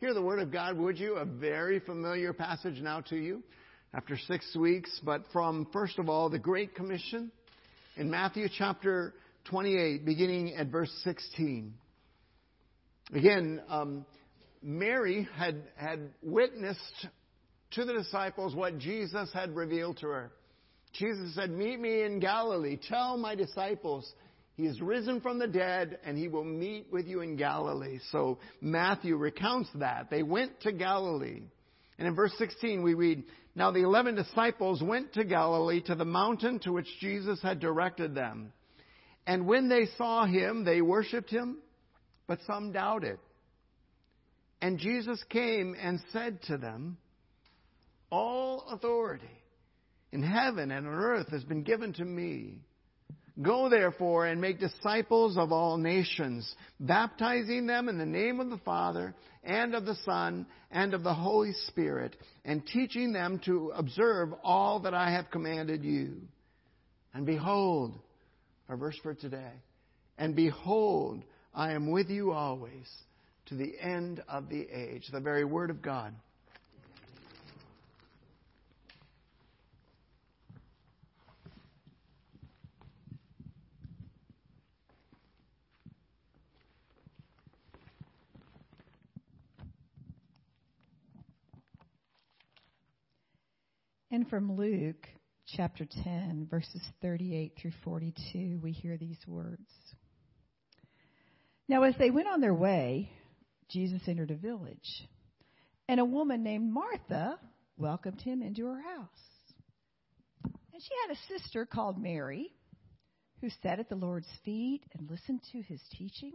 hear the Word of God, would you? A very familiar passage now to you after six weeks, but from, first of all, the Great Commission in Matthew chapter 28, beginning at verse 16. Again, um, Mary had, had witnessed to the disciples what Jesus had revealed to her. Jesus said, Meet me in Galilee. Tell my disciples he is risen from the dead and he will meet with you in Galilee. So Matthew recounts that. They went to Galilee. And in verse 16 we read, Now the eleven disciples went to Galilee to the mountain to which Jesus had directed them. And when they saw him, they worshipped him, but some doubted. And Jesus came and said to them, All authority in heaven and on earth has been given to me. Go therefore and make disciples of all nations, baptizing them in the name of the Father and of the Son and of the Holy Spirit, and teaching them to observe all that I have commanded you. And behold, our verse for today, and behold, I am with you always to the end of the age. The very Word of God. And from Luke chapter 10, verses 38 through 42, we hear these words. Now, as they went on their way, Jesus entered a village, and a woman named Martha welcomed him into her house. And she had a sister called Mary who sat at the Lord's feet and listened to his teaching.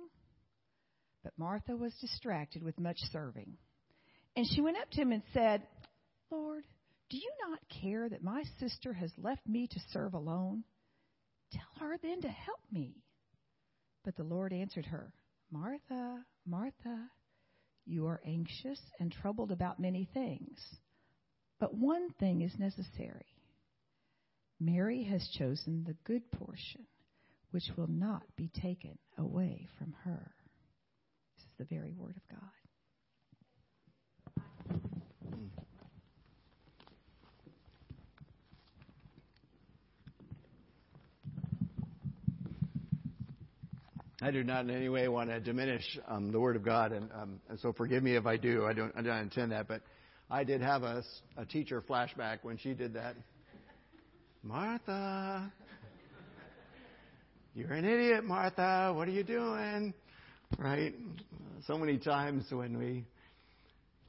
But Martha was distracted with much serving. And she went up to him and said, Lord, do you not care that my sister has left me to serve alone? Tell her then to help me. But the Lord answered her, Martha, Martha, you are anxious and troubled about many things, but one thing is necessary. Mary has chosen the good portion, which will not be taken away from her. This is the very word of God. I do not in any way want to diminish um, the Word of God, and, um, and, so forgive me if I do. I don't, I don't intend that, but I did have a, a teacher flashback when she did that. Martha, you're an idiot, Martha. What are you doing? Right? So many times when we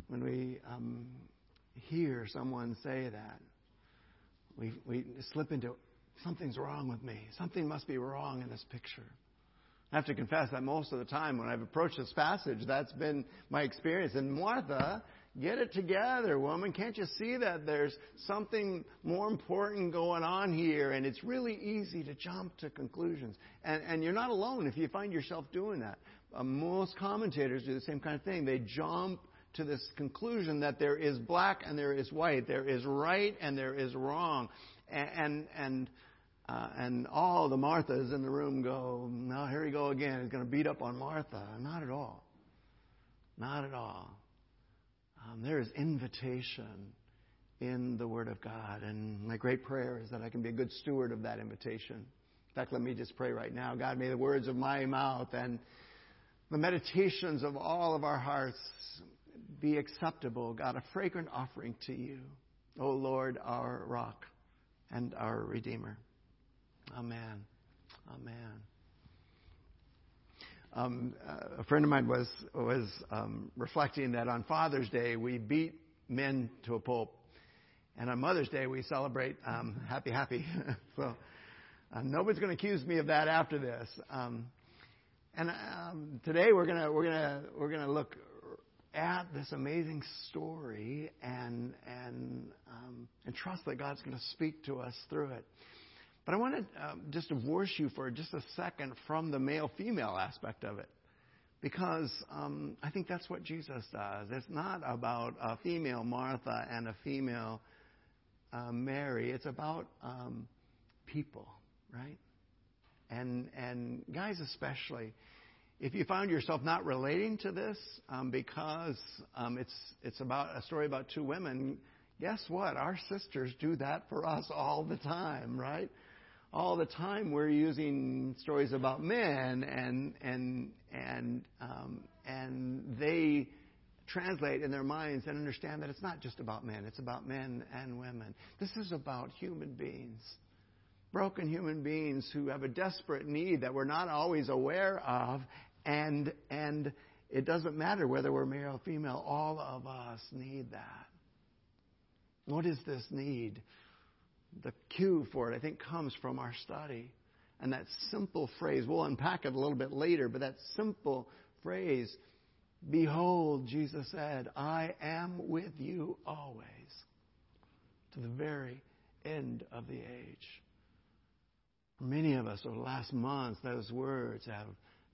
when we um, hear someone say that, we we slip into something's wrong with me. Something must be wrong in this picture. I have to confess that most of the time when I've approached this passage, that's been my experience. And Martha, get it together, woman. Can't you see that there's something more important going on here? And it's really easy to jump to conclusions. And, and you're not alone if you find yourself doing that. Uh, most commentators do the same kind of thing. They jump to this conclusion that there is black and there is white, there is right and there is wrong. And, and, and uh, and all the Marthas in the room go, now here we go again. He's going to beat up on Martha. Not at all. Not at all. Um, there is invitation in the Word of God. And my great prayer is that I can be a good steward of that invitation. In fact, let me just pray right now. God, may the words of my mouth and the meditations of all of our hearts be acceptable, God, a fragrant offering to you, O Lord, our rock and our Redeemer. Amen. Amen. Um, uh, a friend of mine was was um, reflecting that on Father's Day we beat men to a pulp, and on Mother's Day we celebrate um, happy happy. so uh, nobody's going to accuse me of that after this. Um, and um, today we're gonna we're gonna we're gonna look at this amazing story and and um, and trust that God's going to speak to us through it. But I want to um, just divorce you for just a second from the male female aspect of it. Because um, I think that's what Jesus does. It's not about a female Martha and a female uh, Mary. It's about um, people, right? And and guys especially. if you found yourself not relating to this um, because um, it's it's about a story about two women, guess what? Our sisters do that for us all the time, right? All the time we're using stories about men and and and um, and they translate in their minds and understand that it's not just about men, it's about men and women. This is about human beings. Broken human beings who have a desperate need that we're not always aware of, and, and it doesn't matter whether we're male or female, all of us need that. What is this need? The cue for it, I think, comes from our study. And that simple phrase, we'll unpack it a little bit later, but that simple phrase, Behold, Jesus said, I am with you always to the very end of the age. Many of us over the last months, those words have,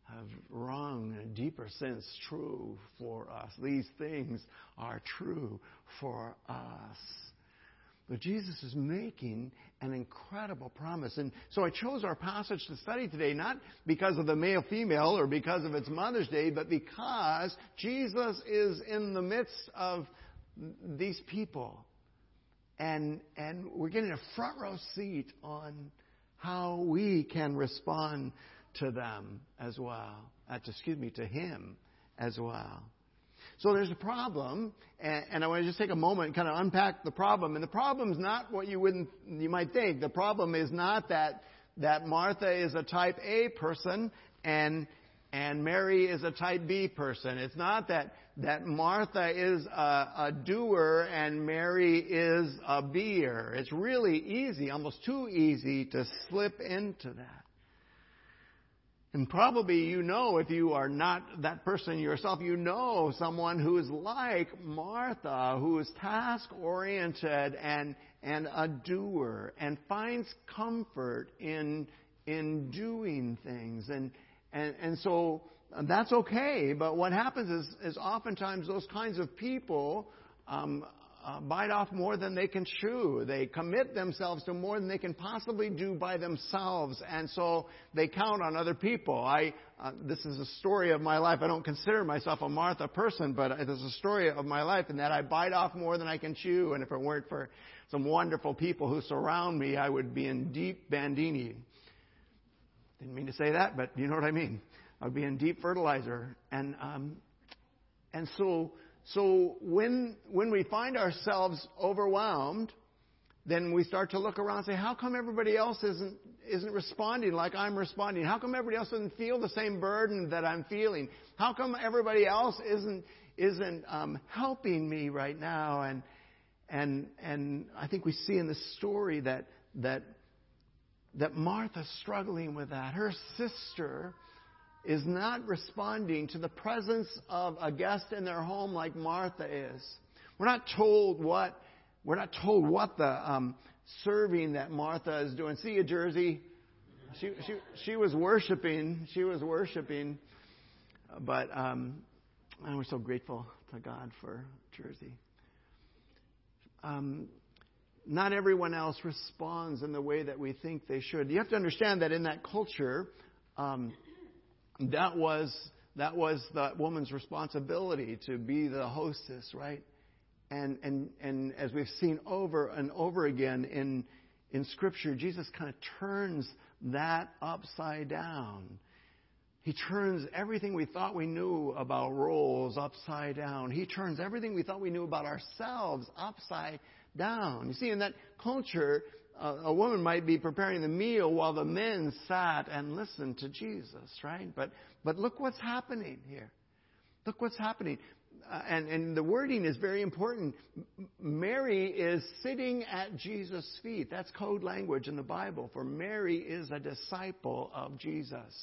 have rung in a deeper sense true for us. These things are true for us. But Jesus is making an incredible promise. And so I chose our passage to study today, not because of the male female or because of its Mother's Day, but because Jesus is in the midst of these people. And, and we're getting a front row seat on how we can respond to them as well. Uh, excuse me, to Him as well. So there's a problem, and, and I want to just take a moment and kind of unpack the problem. And the problem is not what you wouldn't you might think. The problem is not that that Martha is a type A person and and Mary is a type B person. It's not that that Martha is a, a doer and Mary is a beer. It's really easy, almost too easy to slip into that. And probably you know, if you are not that person yourself, you know someone who is like Martha, who is task oriented and, and a doer and finds comfort in, in doing things. And, and, and so that's okay, but what happens is, is oftentimes those kinds of people um, uh, bite off more than they can chew. They commit themselves to more than they can possibly do by themselves, and so they count on other people. I, uh, this is a story of my life. I don't consider myself a Martha person, but it is a story of my life in that I bite off more than I can chew, and if it weren't for some wonderful people who surround me, I would be in deep bandini. Didn't mean to say that, but you know what I mean. I would be in deep fertilizer, and um, and so so when, when we find ourselves overwhelmed, then we start to look around and say, how come everybody else isn't, isn't responding like I'm responding? How come everybody else doesn't feel the same burden that I'm feeling? How come everybody else isn't, isn't um, helping me right now? And, and, and I think we see in the story that, that, that Martha's struggling with that. Her sister is not responding to the presence of a guest in their home like Martha is. We're not told what we're not told what the um, serving that Martha is doing. See you, Jersey. She she she was worshiping. She was worshiping, but um, and we're so grateful to God for Jersey. Um, not everyone else responds in the way that we think they should. You have to understand that in that culture. Um, that was that was that woman's responsibility to be the hostess, right? And and and as we've seen over and over again in in Scripture, Jesus kind of turns that upside down. He turns everything we thought we knew about roles upside down. He turns everything we thought we knew about ourselves upside down. You see, in that culture, a woman might be preparing the meal while the men sat and listened to Jesus, right? But, but look what's happening here. Look what's happening. Uh, and, and the wording is very important. Mary is sitting at Jesus' feet. That's code language in the Bible, for Mary is a disciple of Jesus.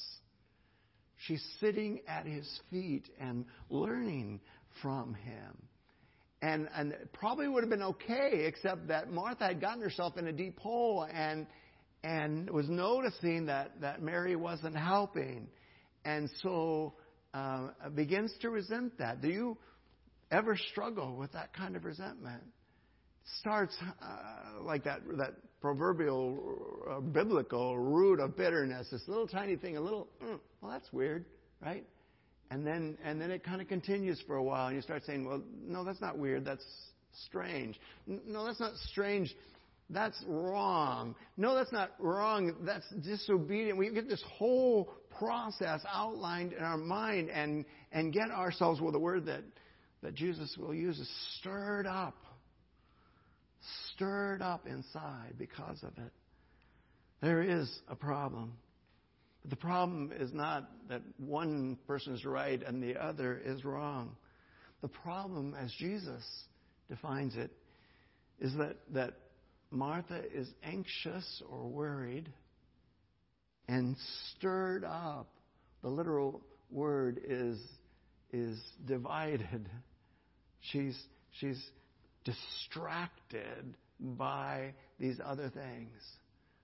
She's sitting at his feet and learning from him and, and probably would have been okay, except that Martha had gotten herself in a deep hole and, and was noticing that, that Mary wasn't helping. And so uh, begins to resent that. Do you ever struggle with that kind of resentment? starts uh, like that, that proverbial uh, biblical root of bitterness, this little tiny thing, a little, mm, well, that's weird. right? And then, and then it kind of continues for a while, and you start saying, well, no, that's not weird. That's strange. No, that's not strange. That's wrong. No, that's not wrong. That's disobedient. We get this whole process outlined in our mind and, and get ourselves, well, the word that, that Jesus will use is stirred up. Stirred up inside because of it. There is a problem. The problem is not that one person is right and the other is wrong. The problem, as Jesus defines it, is that, that Martha is anxious or worried and stirred up. The literal word is, is divided. She's, she's distracted by these other things.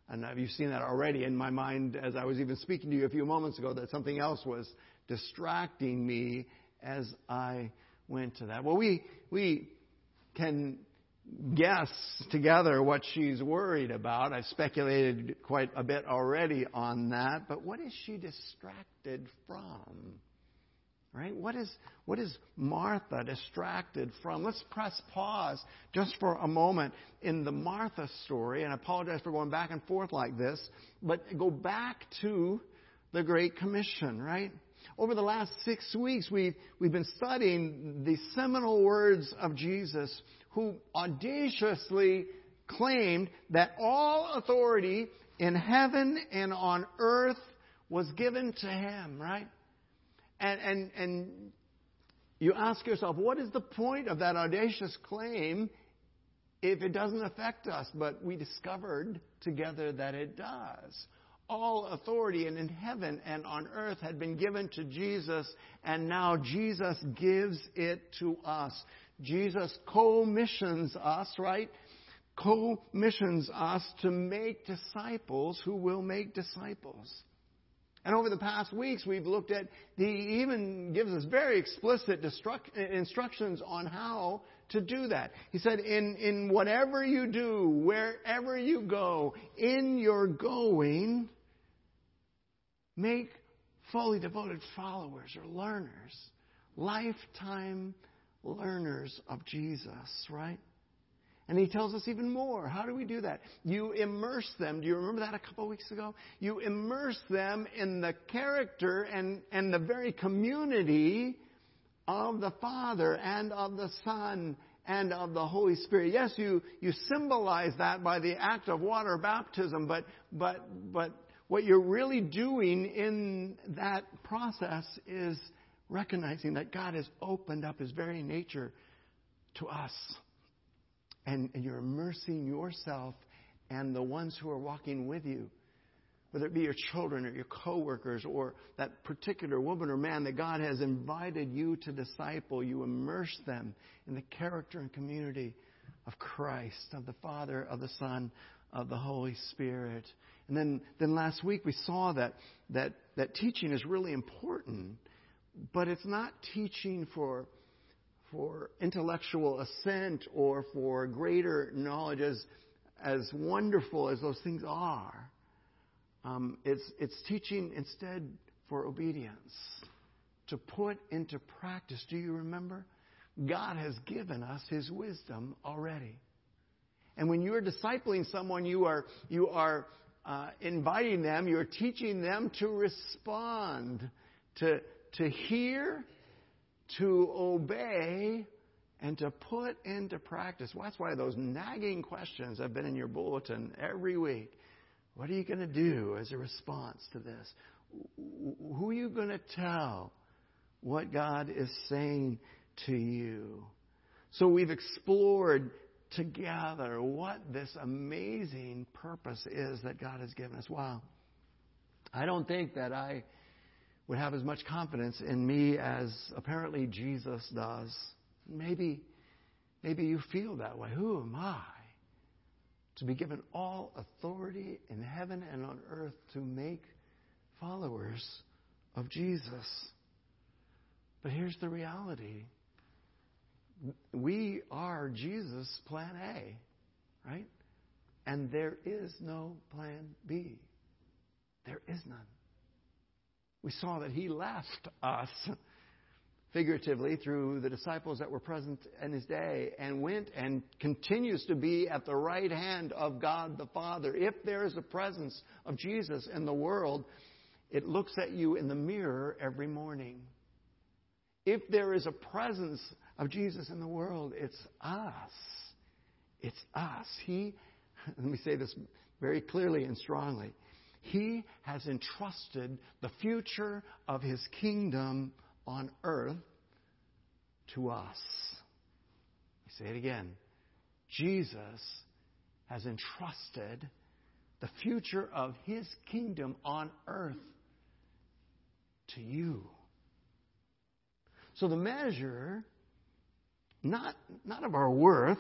And you've seen that already in my mind as I was even speaking to you a few moments ago that something else was distracting me as I went to that. Well, we, we can guess together what she's worried about. I've speculated quite a bit already on that, but what is she distracted from? Right? What is, what is Martha distracted from? Let's press pause just for a moment in the Martha story, and I apologize for going back and forth like this, but go back to the Great Commission, right? Over the last six weeks, we've, we've been studying the seminal words of Jesus who audaciously claimed that all authority in heaven and on earth was given to him, right? And, and, and you ask yourself, what is the point of that audacious claim if it doesn't affect us? But we discovered together that it does. All authority and in heaven and on earth had been given to Jesus, and now Jesus gives it to us. Jesus co-missions us, right? Co-missions us to make disciples who will make disciples. And over the past weeks, we've looked at, he even gives us very explicit instructions on how to do that. He said, in, in whatever you do, wherever you go, in your going, make fully devoted followers or learners, lifetime learners of Jesus, right? And he tells us even more. How do we do that? You immerse them. Do you remember that a couple of weeks ago? You immerse them in the character and, and the very community of the Father and of the Son and of the Holy Spirit. Yes, you, you symbolize that by the act of water baptism, but, but, but what you're really doing in that process is recognizing that God has opened up His very nature to us. And, and you're immersing yourself and the ones who are walking with you, whether it be your children or your coworkers or that particular woman or man that God has invited you to disciple, you immerse them in the character and community of Christ, of the Father, of the Son, of the Holy Spirit. And then, then last week we saw that, that, that teaching is really important but it's not teaching for, for intellectual assent or for greater knowledge, as, as wonderful as those things are. Um, it's, it's teaching instead for obedience, to put into practice. Do you remember? God has given us His wisdom already. And when you are discipling someone, you are, you are uh, inviting them, you're teaching them to respond, to, to hear, to obey, and to put into practice. Well, that's why those nagging questions have been in your bulletin every week. What are you going to do as a response to this? Who are you going to tell what God is saying to you? So we've explored together what this amazing purpose is that God has given us. Wow. I don't think that I would have as much confidence in me as apparently Jesus does. Maybe, maybe you feel that way. Who am I to be given all authority in heaven and on earth to make followers of Jesus? But here's the reality. We are Jesus' plan A, right? And there is no plan B. There is none. We saw that he left us figuratively through the disciples that were present in his day and went and continues to be at the right hand of God the Father. If there is a presence of Jesus in the world, it looks at you in the mirror every morning. If there is a presence of Jesus in the world, it's us. It's us. He, let me say this very clearly and strongly. He has entrusted the future of His kingdom on earth to us. I say it again. Jesus has entrusted the future of His kingdom on earth to you. So the measure, not, not of our worth,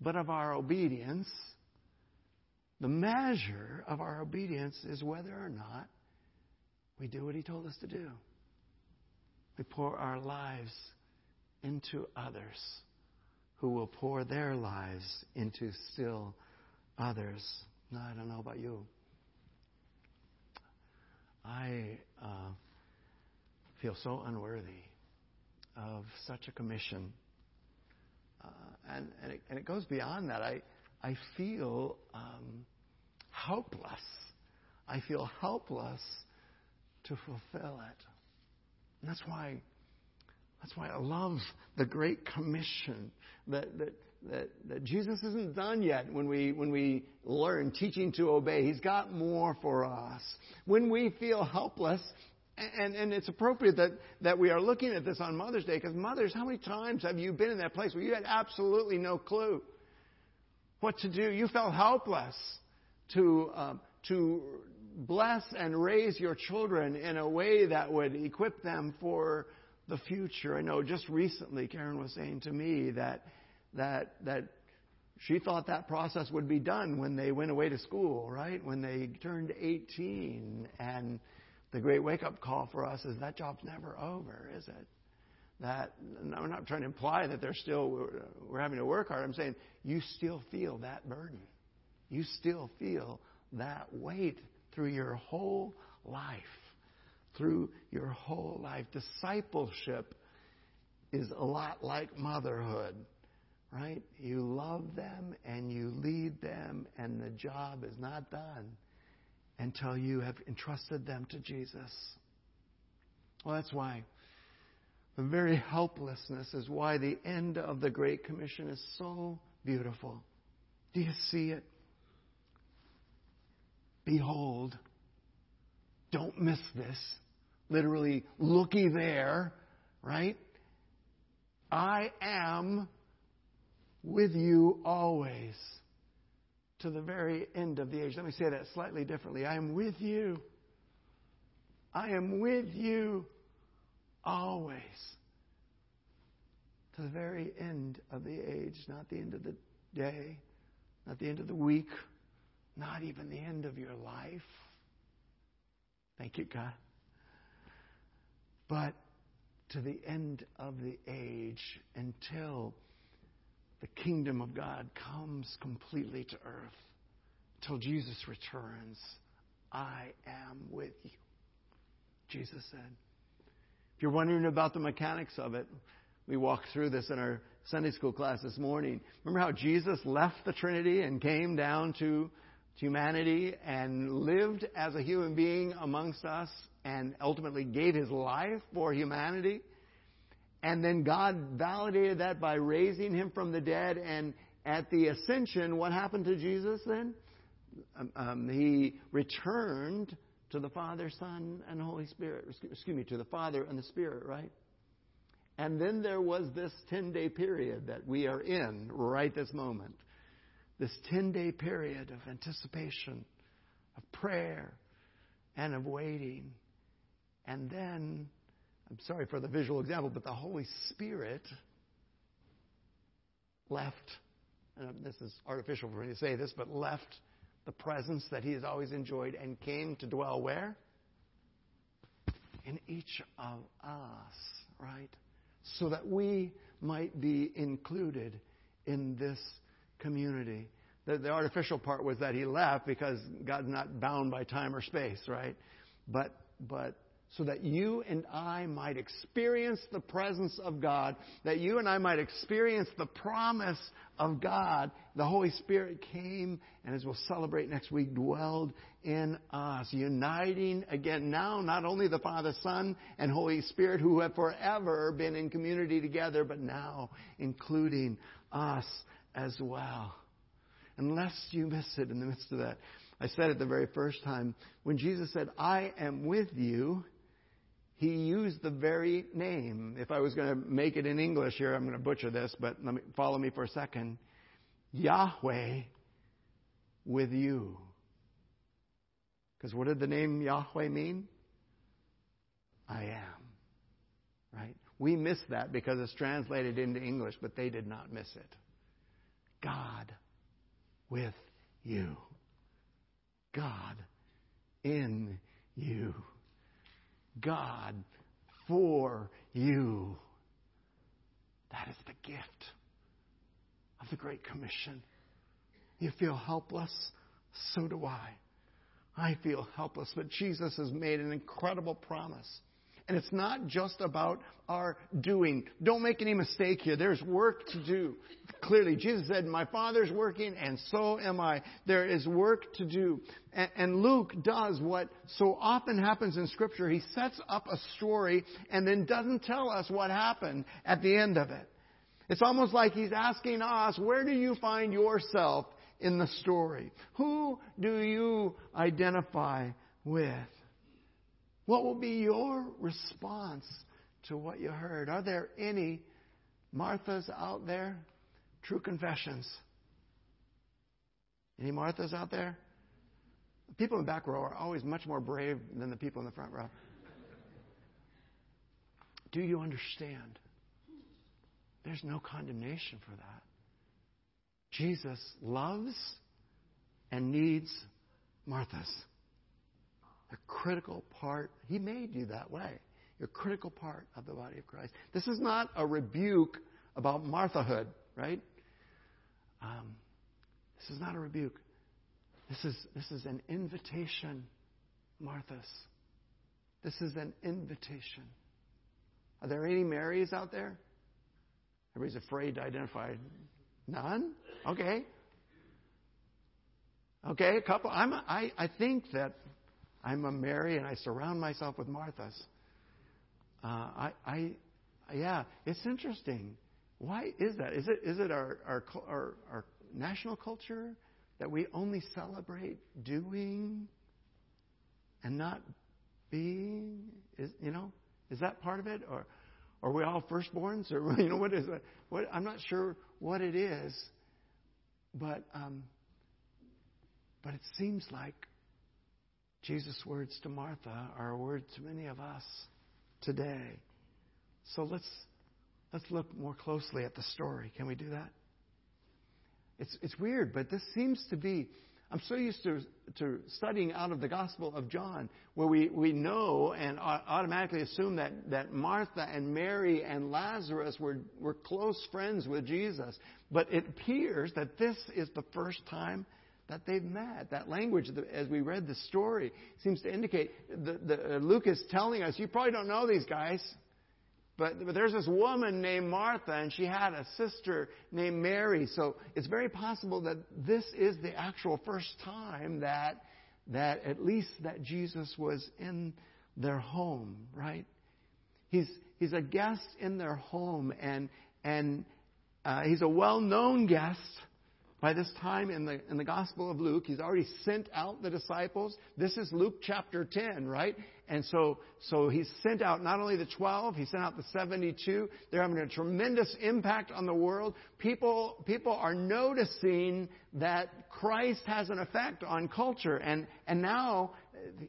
but of our obedience, the measure of our obedience is whether or not we do what He told us to do. We pour our lives into others who will pour their lives into still others. Now, I don't know about you. I uh, feel so unworthy of such a commission. Uh, and, and it, and, it, goes beyond that. I, I feel um, helpless. I feel helpless to fulfill it. And that's why, that's why I love the Great Commission that, that, that, that Jesus isn't done yet when we, when we learn teaching to obey. He's got more for us. When we feel helpless, and, and it's appropriate that, that we are looking at this on Mother's Day because, mothers, how many times have you been in that place where you had absolutely no clue what to do? You felt helpless to, uh, to bless and raise your children in a way that would equip them for the future. I know just recently Karen was saying to me that that that she thought that process would be done when they went away to school, right? When they turned 18 and the great wake up call for us is that job's never over, is it? That I'm not trying to imply that they're still we're having to work hard. I'm saying you still feel that burden. You still feel that weight through your whole life. Through your whole life. Discipleship is a lot like motherhood, right? You love them and you lead them, and the job is not done until you have entrusted them to Jesus. Well, that's why. The very helplessness is why the end of the Great Commission is so beautiful. Do you see it? Behold, don't miss this. Literally, looky there, right? I am with you always to the very end of the age. Let me say that slightly differently. I am with you. I am with you always to the very end of the age, not the end of the day, not the end of the week, not even the end of your life. Thank you, God. But to the end of the age until the kingdom of God comes completely to earth, until Jesus returns. I am with you, Jesus said. If you're wondering about the mechanics of it, we walked through this in our Sunday school class this morning. Remember how Jesus left the Trinity and came down to humanity and lived as a human being amongst us and ultimately gave his life for humanity. And then God validated that by raising him from the dead. And at the ascension, what happened to Jesus then? Um, um, he returned to the Father, Son, and Holy Spirit. Excuse me, to the Father and the Spirit, right? And then there was this 10 day period that we are in right this moment this 10 day period of anticipation, of prayer, and of waiting. And then, I'm sorry for the visual example, but the Holy Spirit left, and this is artificial for me to say this, but left the presence that he has always enjoyed and came to dwell where? In each of us, right? So that we might be included in this community. The, the artificial part was that he left because God's not bound by time or space, right? But, but so that you and I might experience the presence of God, that you and I might experience the promise of God. The Holy Spirit came and, as we'll celebrate next week, dwelled in us, uniting again now not only the Father, Son, and Holy Spirit who have forever been in community together, but now including us as well. Unless you miss it in the midst of that. I said it the very first time. When Jesus said, I am with you, he used the very name. If I was going to make it in English here, I'm going to butcher this, but let me follow me for a second. Yahweh with you. Because what did the name Yahweh mean? I am. Right? We miss that because it's translated into English, but they did not miss it. God with you. God in you. God for you. That is the gift of the Great Commission. You feel helpless? So do I. I feel helpless, but Jesus has made an incredible promise. And it's not just about our doing. Don't make any mistake here. There's work to do. Clearly, Jesus said, My Father's working, and so am I. There is work to do. And, Luke does what so often happens in Scripture. He sets up a story and then doesn't tell us what happened at the end of it. It's almost like he's asking us, Where do you find yourself in the story? Who do you identify with? What will be your response to what you heard? Are there any Marthas out there? True confessions. Any Marthas out there? The people in the back row are always much more brave than the people in the front row. Do you understand? There's no condemnation for that. Jesus loves and needs Marthas a critical part. He made you that way. You're a critical part of the body of Christ. This is not a rebuke about Marthahood, right? Um, this is not a rebuke. This is, this is an invitation, Marthas. This is an invitation. Are there any Marys out there? Everybody's afraid to identify. None? Okay. Okay, a couple. I'm, I, I think that I'm a Mary and I surround myself with Marthas. Uh, I, I, yeah, it's interesting. Why is that? Is it, is it our, our, our, our national culture that we only celebrate doing and not being? Is, you know, is that part of it? Or, are we all firstborns? Or, you know, what is it? What, I'm not sure what it is, but, um, but it seems like Jesus' words to Martha are a word to many of us today. So let's, let's look more closely at the story. Can we do that? It's, it's weird, but this seems to be. I'm so used to, to studying out of the Gospel of John, where we, we know and automatically assume that, that Martha and Mary and Lazarus were, were close friends with Jesus. But it appears that this is the first time that they've met. That language, as we read the story, seems to indicate the, uh, Luke is telling us, you probably don't know these guys, but, but there's this woman named Martha, and she had a sister named Mary. So it's very possible that this is the actual first time that, that at least that Jesus was in their home, right? He's, he's a guest in their home, and, and uh, he's a well known guest by this time in the, in the Gospel of Luke, he's already sent out the disciples. This is Luke chapter 10, right? And so, so he's sent out not only the 12, he sent out the 72. They're having a tremendous impact on the world. People, people are noticing that Christ has an effect on culture. And, and now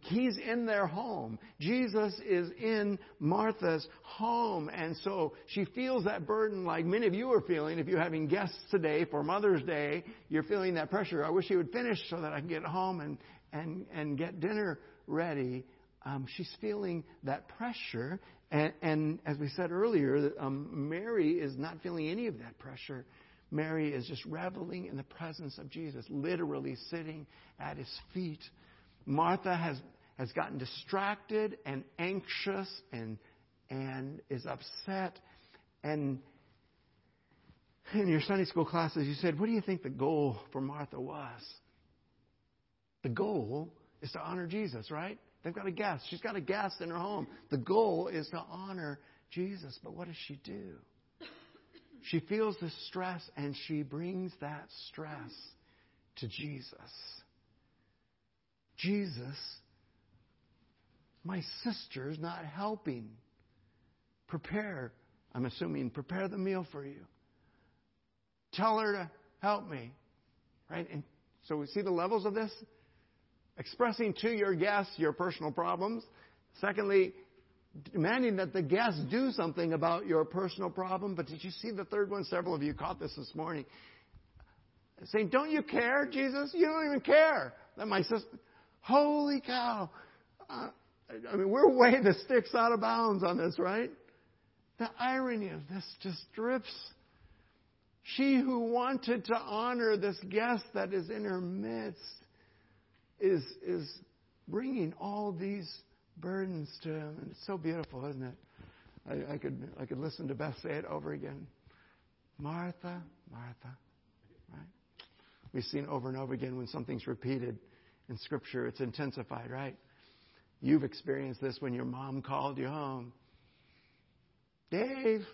he's in their home. Jesus is in Martha's home. And so she feels that burden like many of you are feeling. If you're having guests today for Mother's Day, you're feeling that pressure. I wish he would finish so that I can get home and, and, and get dinner ready. Um, she's feeling that pressure. And, and as we said earlier, um, Mary is not feeling any of that pressure. Mary is just reveling in the presence of Jesus, literally sitting at his feet. Martha has, has gotten distracted and anxious and, and is upset. And in your Sunday school classes, you said, What do you think the goal for Martha was? The goal is to honor Jesus, right? They've got a guest. She's got a guest in her home. The goal is to honor Jesus. But what does she do? She feels the stress and she brings that stress to Jesus. Jesus, my sister's not helping. Prepare, I'm assuming, prepare the meal for you. Tell her to help me. Right? And so we see the levels of this expressing to your guests your personal problems. Secondly, demanding that the guests do something about your personal problem. But did you see the third one? Several of you caught this this morning. Saying, Don't you care, Jesus? You don't even care that my sister. Holy cow. Uh, I mean, we're way the sticks out of bounds on this, right? The irony of this just drips. She who wanted to honor this guest that is in her midst is, is bringing all these burdens to him. And it's so beautiful, isn't it? I, I, could, I could listen to Beth say it over again. Martha, Martha. Right? We've seen over and over again when something's repeated in Scripture, it's intensified, right? You've experienced this when your mom called you home. Dave.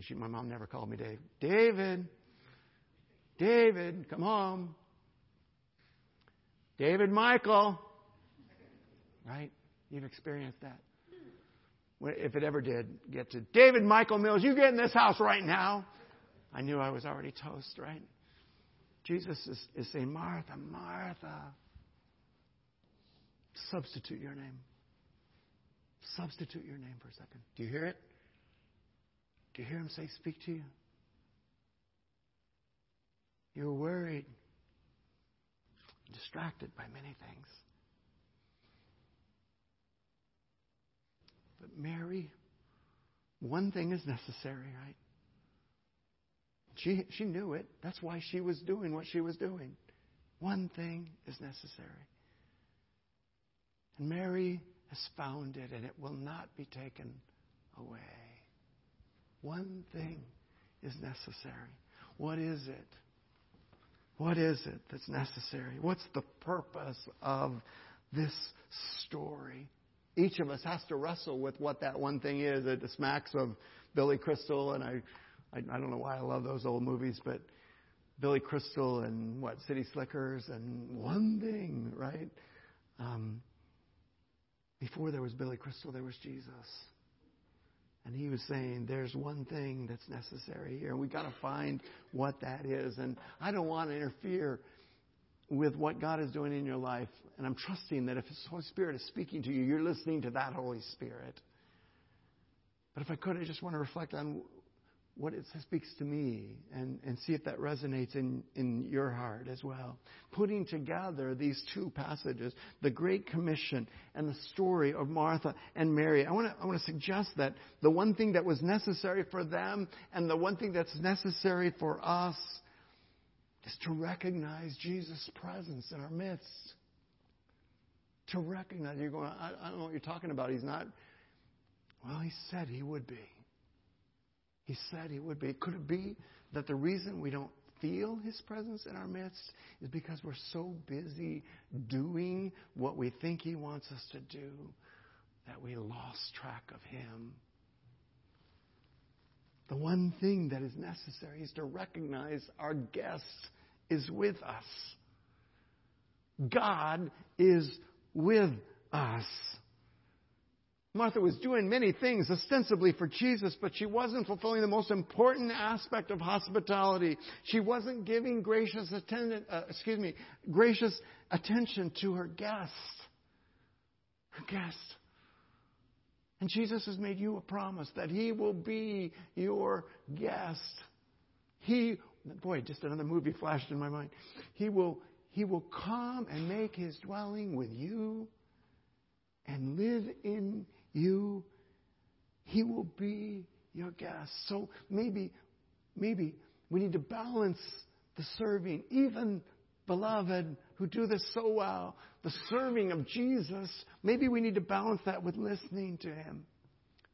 She, my mom never called me Dave. David. David, come home. David Michael. Right? You've experienced that. If it ever did get to David Michael Mills, you get in this house right now. I knew I was already toast, right? Jesus is, is saying, Martha, Martha, substitute your name. Substitute your name for a second. Do you hear it? Do you hear him say, Speak to you? You're worried, distracted by many things. But Mary, one thing is necessary, right? She, she knew it. That's why she was doing what she was doing. One thing is necessary. And Mary has found it, and it will not be taken away. One thing is necessary. What is it? What is it that's necessary? What's the purpose of this story? Each of us has to wrestle with what that one thing is. It smacks of Billy Crystal, and I, I, I don't know why I love those old movies, but Billy Crystal and what City Slickers and one thing, right? Um, before there was Billy Crystal, there was Jesus. And he was saying, there's one thing that's necessary here. and We've got to find what that is. And I don't want to interfere with what God is doing in your life. And I'm trusting that if His Holy Spirit is speaking to you, you're listening to that Holy Spirit. But if I could, I just want to reflect on what it speaks to me and, and see if that resonates in, in your heart as well. Putting together these two passages, the Great Commission and the story of Martha and Mary, I want to, I want to suggest that the one thing that was necessary for them and the one thing that's necessary for us is to recognize Jesus' presence in our midst. To recognize, you're going, I, I don't know what you're talking about. He's not, well, he said he would be. He said he would be. Could it be that the reason we don't feel his presence in our midst is because we're so busy doing what we think he wants us to do that we lost track of him? The one thing that is necessary is to recognize our guest is with us. God is with us. Martha was doing many things ostensibly for Jesus, but she wasn't fulfilling the most important aspect of hospitality. She wasn't giving gracious attendant, uh, excuse me, gracious attention to her guest. Her guest. And Jesus has made you a promise that He will be your guest. He, boy, just another movie flashed in my mind. He will, He will come and make His dwelling with you and live in you, He will be your guest. So maybe, maybe we need to balance the serving, even beloved who do this so well, the serving of Jesus, maybe we need to balance that with listening to Him,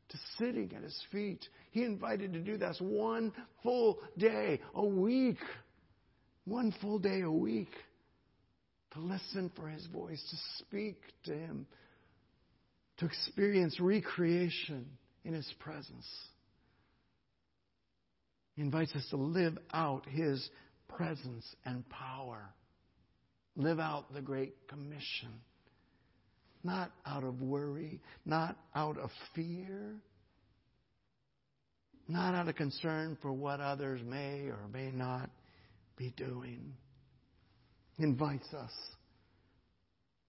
to sitting at His feet. He invited to do this one full day a week, one full day a week, to listen for His voice, to speak to Him, to experience recreation in His presence. He invites us to live out His presence and power. Live out the Great Commission. Not out of worry, not out of fear, not out of concern for what others may or may not be doing. He invites us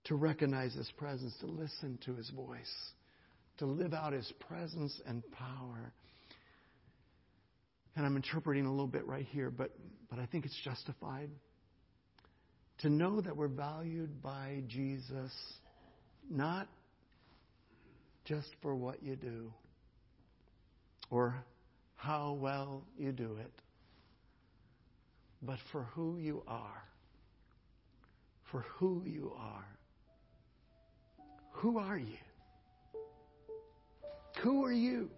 to recognize His presence, to listen to His voice, to live out His presence and power. And I'm interpreting a little bit right here, but, but I think it's justified. To know that we're valued by Jesus, not just for what you do or how well you do it, but for who you are. For who you are. Who are you? Who are you?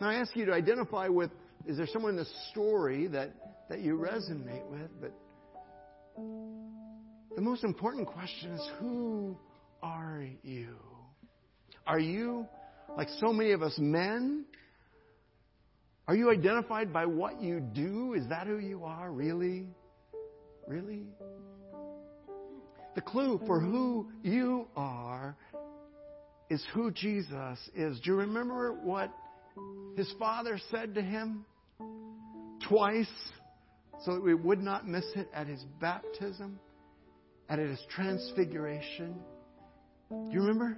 Now I ask you to identify with is there someone in the story that, that you resonate with? But the most important question is who are you? Are you, like so many of us men, are you identified by what you do? Is that who you are, really? Really? The clue for who you are is who Jesus is. Do you remember what his father said to him twice so that we would not miss it at his baptism and at his transfiguration? Do you remember?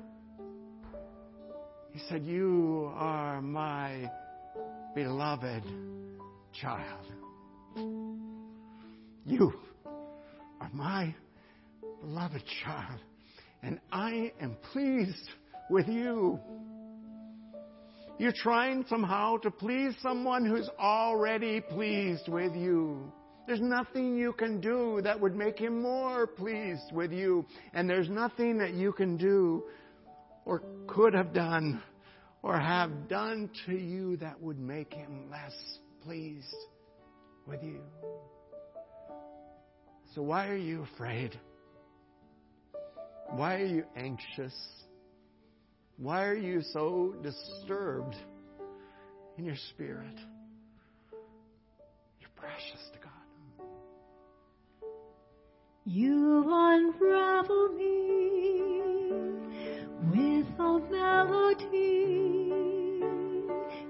He said, You are my beloved child. You are my beloved child, and I am pleased with you. You're trying somehow to please someone who's already pleased with you. There's nothing you can do that would make him more pleased with you. And there's nothing that you can do or could have done or have done to you that would make him less pleased with you. So why are you afraid? Why are you anxious? Why are you so disturbed in your spirit? You're precious to God. You unravel me with a melody.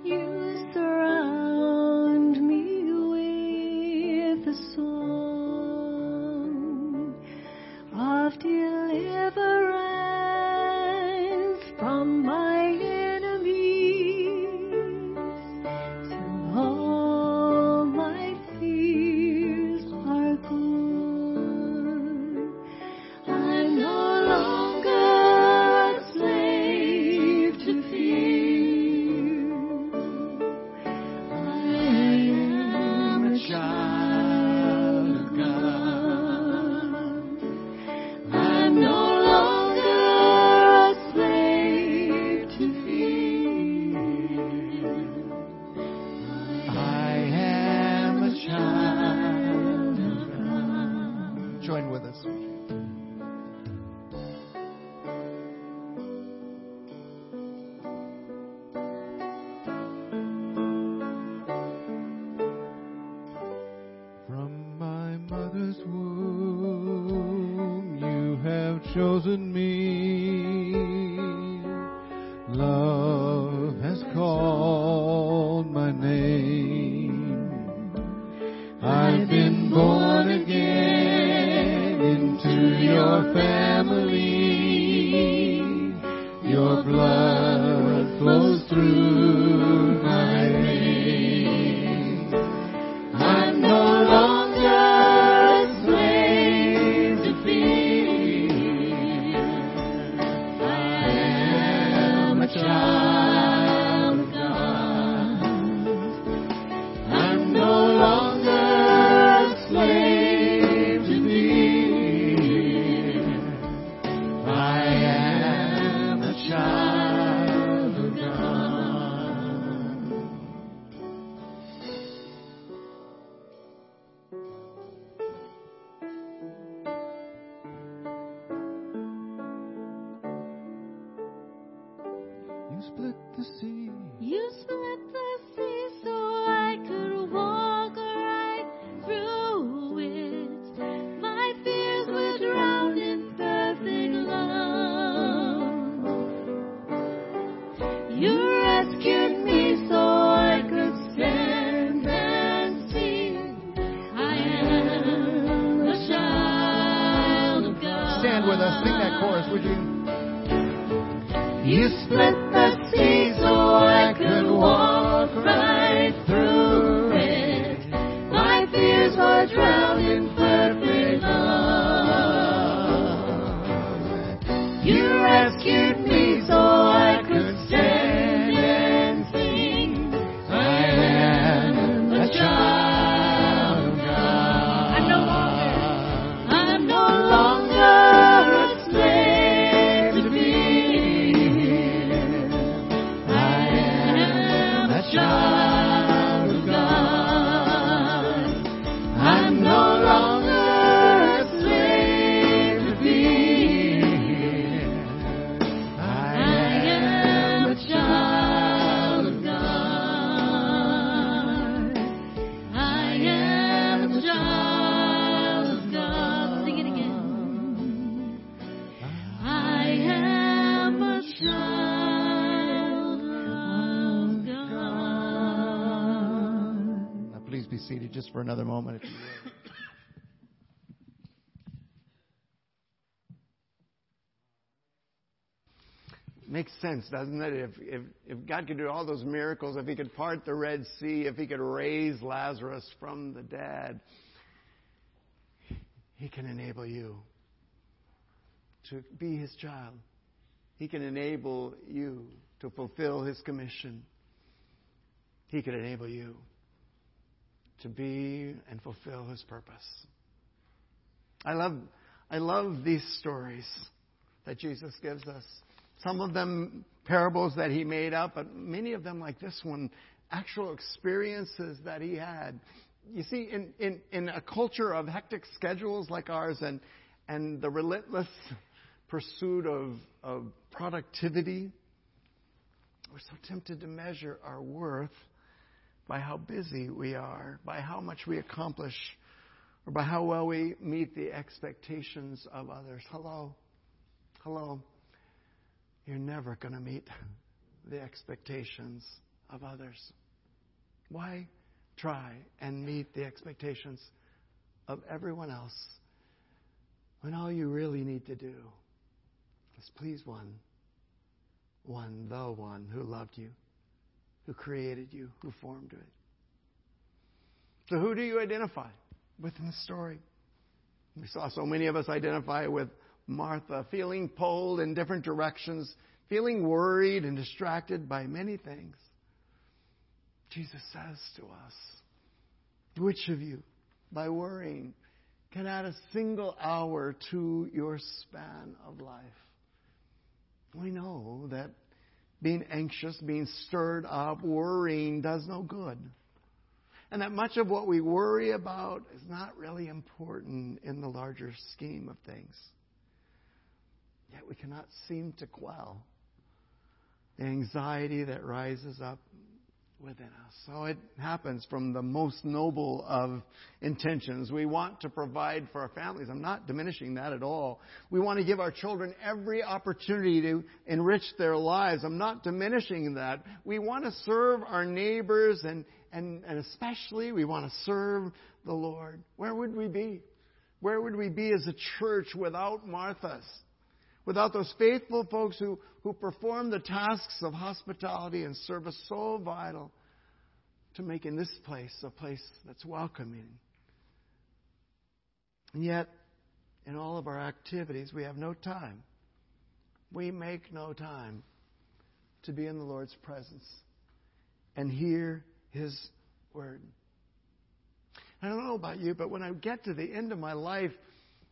You surround me with a song of deliverance from my flows through for another moment. If you. Makes sense, doesn't it? If, if, if God could do all those miracles, if He could part the Red Sea, if He could raise Lazarus from the dead, He can enable you to be His child. He can enable you to fulfill His commission. He can enable you to be and fulfill his purpose. I love I love these stories that Jesus gives us. Some of them parables that he made up, but many of them like this one, actual experiences that he had. You see, in, in, in a culture of hectic schedules like ours and and the relentless pursuit of, of productivity, we're so tempted to measure our worth by how busy we are, by how much we accomplish, or by how well we meet the expectations of others. Hello. Hello. You're never going to meet the expectations of others. Why try and meet the expectations of everyone else when all you really need to do is please one? One, the one who loved you who created you, who formed it. So, who do you identify with in the story? We saw so many of us identify with Martha, feeling pulled in different directions, feeling worried and distracted by many things. Jesus says to us, Which of you, by worrying, can add a single hour to your span of life? We know that being anxious, being stirred up, worrying does no good. And that much of what we worry about is not really important in the larger scheme of things. Yet we cannot seem to quell the anxiety that rises up within us. So it happens from the most noble of intentions. We want to provide for our families. I'm not diminishing that at all. We want to give our children every opportunity to enrich their lives. I'm not diminishing that. We want to serve our neighbors and, and, and especially we want to serve the Lord. Where would we be? Where would we be as a church without Marthas? Without those faithful folks who, who perform the tasks of hospitality and service so vital to making this place a place that's welcoming. And yet, in all of our activities, we have no time. We make no time to be in the Lord's presence and hear His word. I don't know about you, but when I get to the end of my life,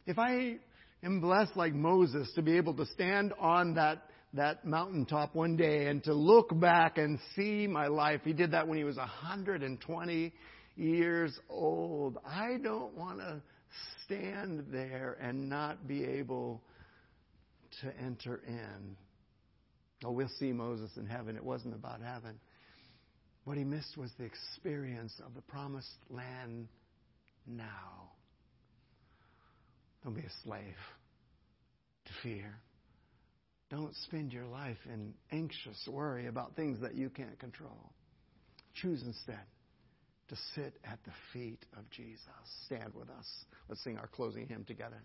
if I am blessed like Moses to be able to stand on that, that mountaintop one day and to look back and see my life. He did that when he was 120 years old. I don't want to stand there and not be able to enter in Oh, we'll see Moses in heaven. It wasn't about heaven. What he missed was the experience of the promised land now. Don't be a slave to fear. Don't spend your life in anxious worry about things that you can't control. Choose instead to sit at the feet of Jesus. Stand with us. Let's sing our closing hymn together.